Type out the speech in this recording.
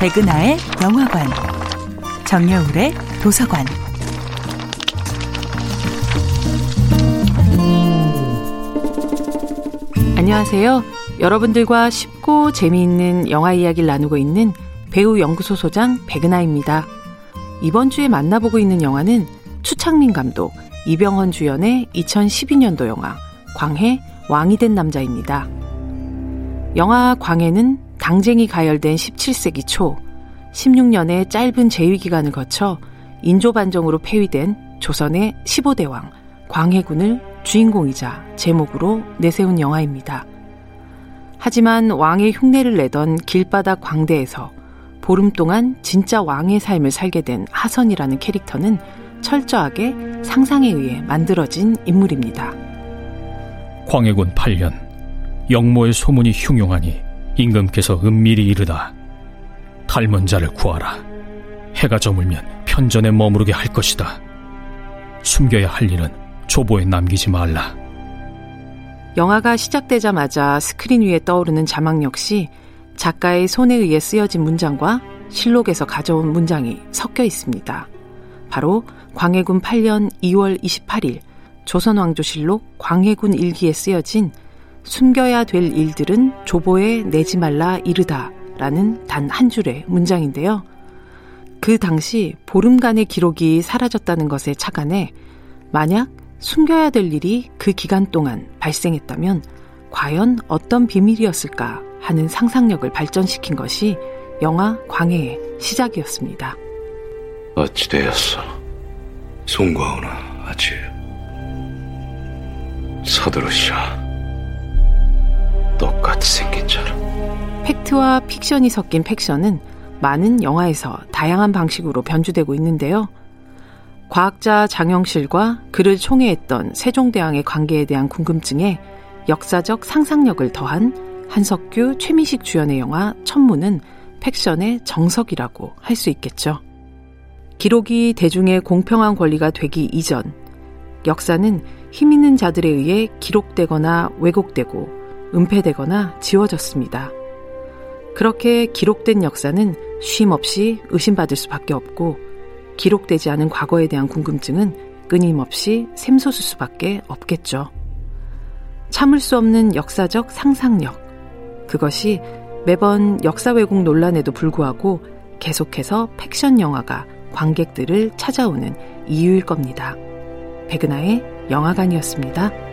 백은하의 영화관, 정여울의 도서관. 안녕하세요. 여러분들과 쉽고 재미있는 영화 이야기를 나누고 있는 배우 연구소 소장 백은하입니다. 이번 주에 만나보고 있는 영화는 추창민 감독, 이병헌 주연의 2012년도 영화 광해 왕이 된 남자입니다. 영화 광해는 당쟁이 가열된 17세기 초 16년의 짧은 재위 기간을 거쳐 인조 반정으로 폐위된 조선의 15대 왕 광해군을 주인공이자 제목으로 내세운 영화입니다. 하지만 왕의 흉내를 내던 길바닥 광대에서 보름 동안 진짜 왕의 삶을 살게 된 하선이라는 캐릭터는 철저하게 상상에 의해 만들어진 인물입니다. 광해군 8년 영모의 소문이 흉용하니 임금께서 은밀히 이르다. 닮은 자를 구하라. 해가 저물면 편전에 머무르게 할 것이다. 숨겨야 할 일은 조보에 남기지 말라. 영화가 시작되자마자 스크린 위에 떠오르는 자막 역시 작가의 손에 의해 쓰여진 문장과 실록에서 가져온 문장이 섞여 있습니다. 바로 광해군 8년 2월 28일 조선왕조실록 광해군 일기에 쓰여진 숨겨야 될 일들은 조보에 내지 말라 이르다 라는 단 한 줄의 문장인데요. 그 당시 보름간의 기록이 사라졌다는 것에 착안해 만약 숨겨야 될 일이 그 기간 동안 발생했다면 과연 어떤 비밀이었을까 하는 상상력을 발전시킨 것이 영화 광해의 시작이었습니다. 어찌되었어? 송구하오나 아직 서두르시오. 똑같이 생긴 자로. 팩트와 픽션이 섞인 팩션은 많은 영화에서 다양한 방식으로 변주되고 있는데요. 과학자 장영실과 그를 총애했던 세종대왕의 관계에 대한 궁금증에 역사적 상상력을 더한 한석규, 최민식 주연의 영화 천문은 팩션의 정석이라고 할 수 있겠죠. 기록이 대중의 공평한 권리가 되기 이전, 역사는 힘 있는 자들에 의해 기록되거나 왜곡되고 은폐되거나 지워졌습니다. 그렇게 기록된 역사는 쉼 없이 의심받을 수밖에 없고 기록되지 않은 과거에 대한 궁금증은 끊임없이 샘솟을 수밖에 없겠죠. 참을 수 없는 역사적 상상력. 그것이 매번 역사 왜곡 논란에도 불구하고 계속해서 팩션 영화가 관객들을 찾아오는 이유일 겁니다. 백은하의 영화관이었습니다.